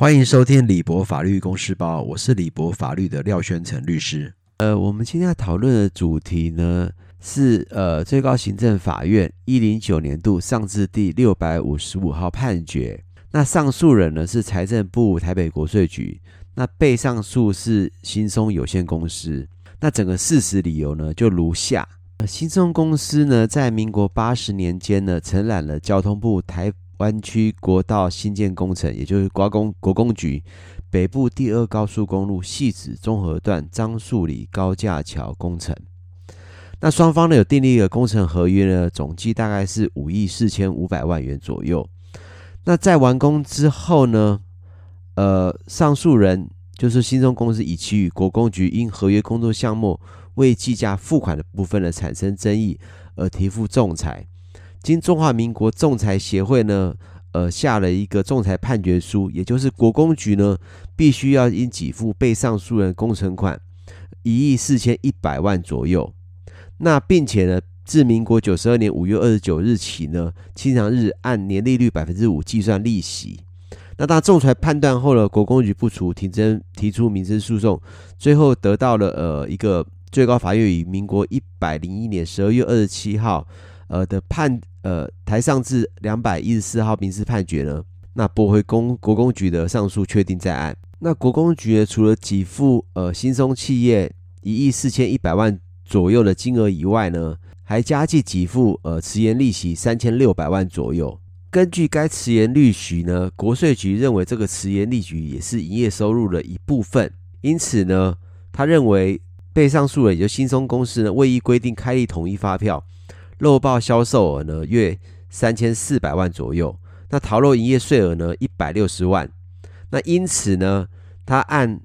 欢迎收听李博法律公司包，我是李博法律的廖宣成律师。呃，我们今天要讨论的主题呢是呃最高行政法院一零九年度上至第六百五十五号判决。那上诉人呢是财政部台北国税局，那被上诉是新松有限公司。那整个事实理由呢就如下：新松公司呢在民国八十年间呢承揽了交通部台。湾区国道新建工程，也就是国工国公局北部第二高速公路细子综合段樟树里高架桥工程。那双方呢有订立一个工程合约呢，总计大概是五亿四千五百万元左右。那在完工之后呢，呃，上诉人就是新中公司以其与国公局因合约工作项目未计价付款的部分呢产生争议而提付仲裁。经中华民国仲裁协会呢，呃，下了一个仲裁判决书，也就是国公局呢，必须要应给付被上诉人工程款一亿四千一百万左右。那并且呢，自民国九十二年五月二十九日起呢，清偿日按年利率百分之五计算利息。那当仲裁判断后呢，国公局不除，庭真提出民事诉讼，最后得到了呃一个最高法院于民国一百零一年十二月二十七号。呃的判呃台上至两百一十四号民事判决呢，那驳回公国公局的上诉确定在案。那国公局呢，除了给付呃新松企业一亿四千一百万左右的金额以外呢，还加计给付呃迟延利息三千六百万左右。根据该迟延利息呢，国税局认为这个迟延利息也是营业收入的一部分，因此呢，他认为被上诉人也就新松公司呢未依规定开立统一发票。漏报销售额呢约三千四百万左右，那逃漏营业税额呢一百六十万，那因此呢，他按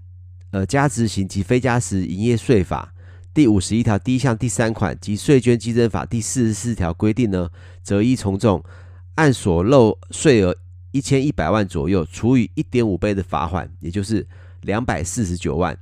呃加执行及非加值营业税法第五十一条第一项第三款及税捐稽征法第四十四条规定呢，择一从重，按所漏税额一千一百万左右除以一点五倍的罚款，也就是两百四十九万。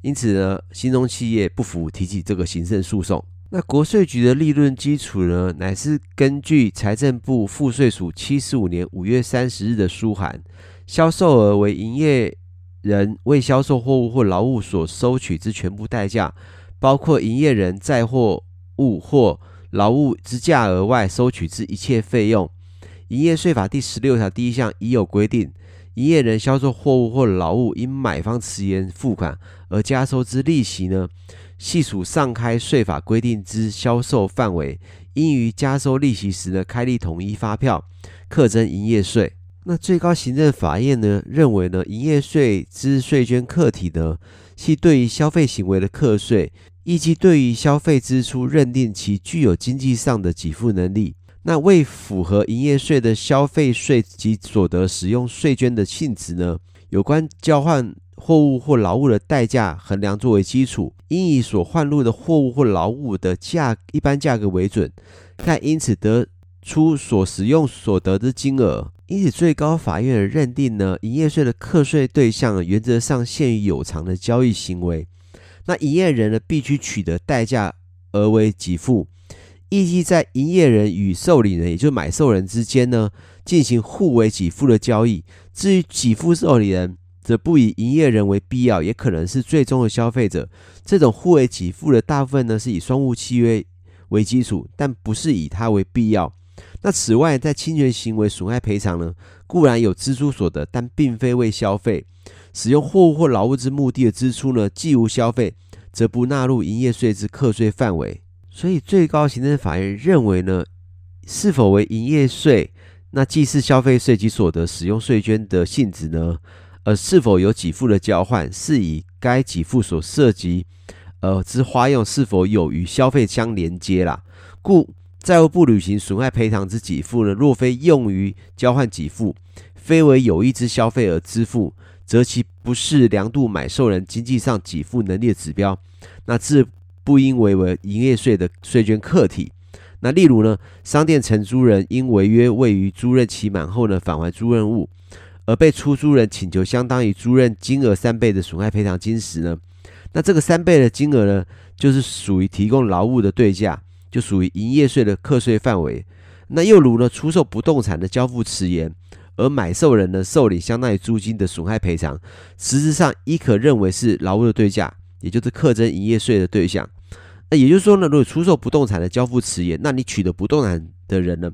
因此呢，新中企业不服提起这个行政诉讼。那国税局的利润基础呢，乃是根据财政部赋税署七十五年五月三十日的书函，销售额为营业人为销售货物或劳务所收取之全部代价，包括营业人在货物或劳务之价额外收取之一切费用。营业税法第十六条第一项已有规定，营业人销售货物或劳务因买方迟延付款而加收之利息呢？系属上开税法规定之销售范围，应于加收利息时呢，开立统一发票，课征营业税。那最高行政法院呢，认为呢，营业税之税捐客体呢，系对于消费行为的课税，以及对于消费支出认定其具有经济上的给付能力。那为符合营业税的消费税及所得使用税捐的性质呢，有关交换。货物或劳务的代价衡量作为基础，应以所换入的货物或劳务的价一般价格为准，再因此得出所使用所得的金额。因此，最高法院认定呢，营业税的课税对象原则上限于有偿的交易行为。那营业人呢，必须取得代价而为给付，以及在营业人与受理人，也就买受人之间呢，进行互为给付的交易。至于给付受理人，则不以营业人为必要，也可能是最终的消费者。这种互为给付的大部分呢，是以双务契约为基础，但不是以它为必要。那此外，在侵权行为损害赔偿呢，固然有支出所得，但并非为消费。使用货物或劳务之目的的支出呢，既无消费，则不纳入营业税之课税范围。所以，最高行政法院认为呢，是否为营业税，那既是消费税及所得使用税捐的性质呢？而是否有给付的交换，是以该给付所涉及，呃之花用是否有与消费相连接啦。故债务不履行损害赔偿之给付呢，若非用于交换给付，非为有意之消费而支付，则其不是量度买受人经济上给付能力的指标，那自不应为为营业税的税捐客体。那例如呢，商店承租人因违约未于租赁期满后呢，返还租赁物。而被出租人请求相当于租赁金额三倍的损害赔偿金时呢，那这个三倍的金额呢，就是属于提供劳务的对价，就属于营业税的课税范围。那又如呢，出售不动产的交付迟延，而买受人呢受领相当于租金的损害赔偿，实质上亦可认为是劳务的对价，也就是课征营业税的对象。那也就是说呢，如果出售不动产的交付迟延，那你取得不动产的人呢，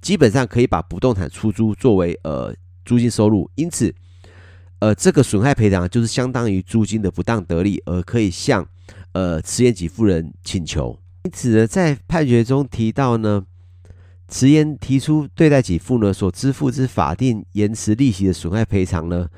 基本上可以把不动产出租作为呃租金收入，因此，呃这个损害赔偿就是相当于租金的不当得利，而可以向呃迟延给付人请求。因此呢，在判决中提到呢，迟延提出对待给付呢所支付之法定延迟利息的损害赔偿呢，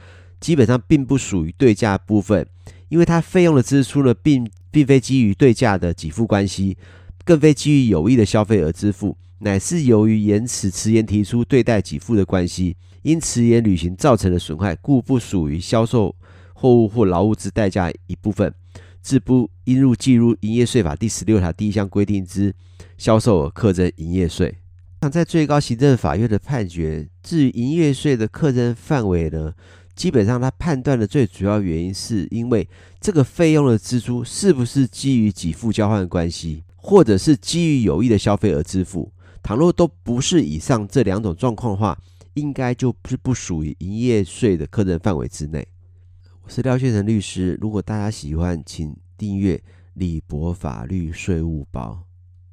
基本上并不属于对价部分，因为它费用的支出呢并。并非基于对价的给付关系，更非基于有益的消费而支付，乃是由于延迟迟延提出对待给付的关系，因迟延履行造成的损害，故不属于销售货物或劳务之代价一部分，自不应入计入营业税法第十六条第一项规定之销售额课征营业税。那在最高行政法院的判决，至于营业税的课征范围呢？基本上，他判断的最主要原因是因为这个费用的支出是不是基于给付交换关系，或者是基于有益的消费而支付。倘若都不是以上这两种状况的话，应该就是不属于营业税的课征范围之内。我是廖先成律师，如果大家喜欢，请订阅李博法律税务包。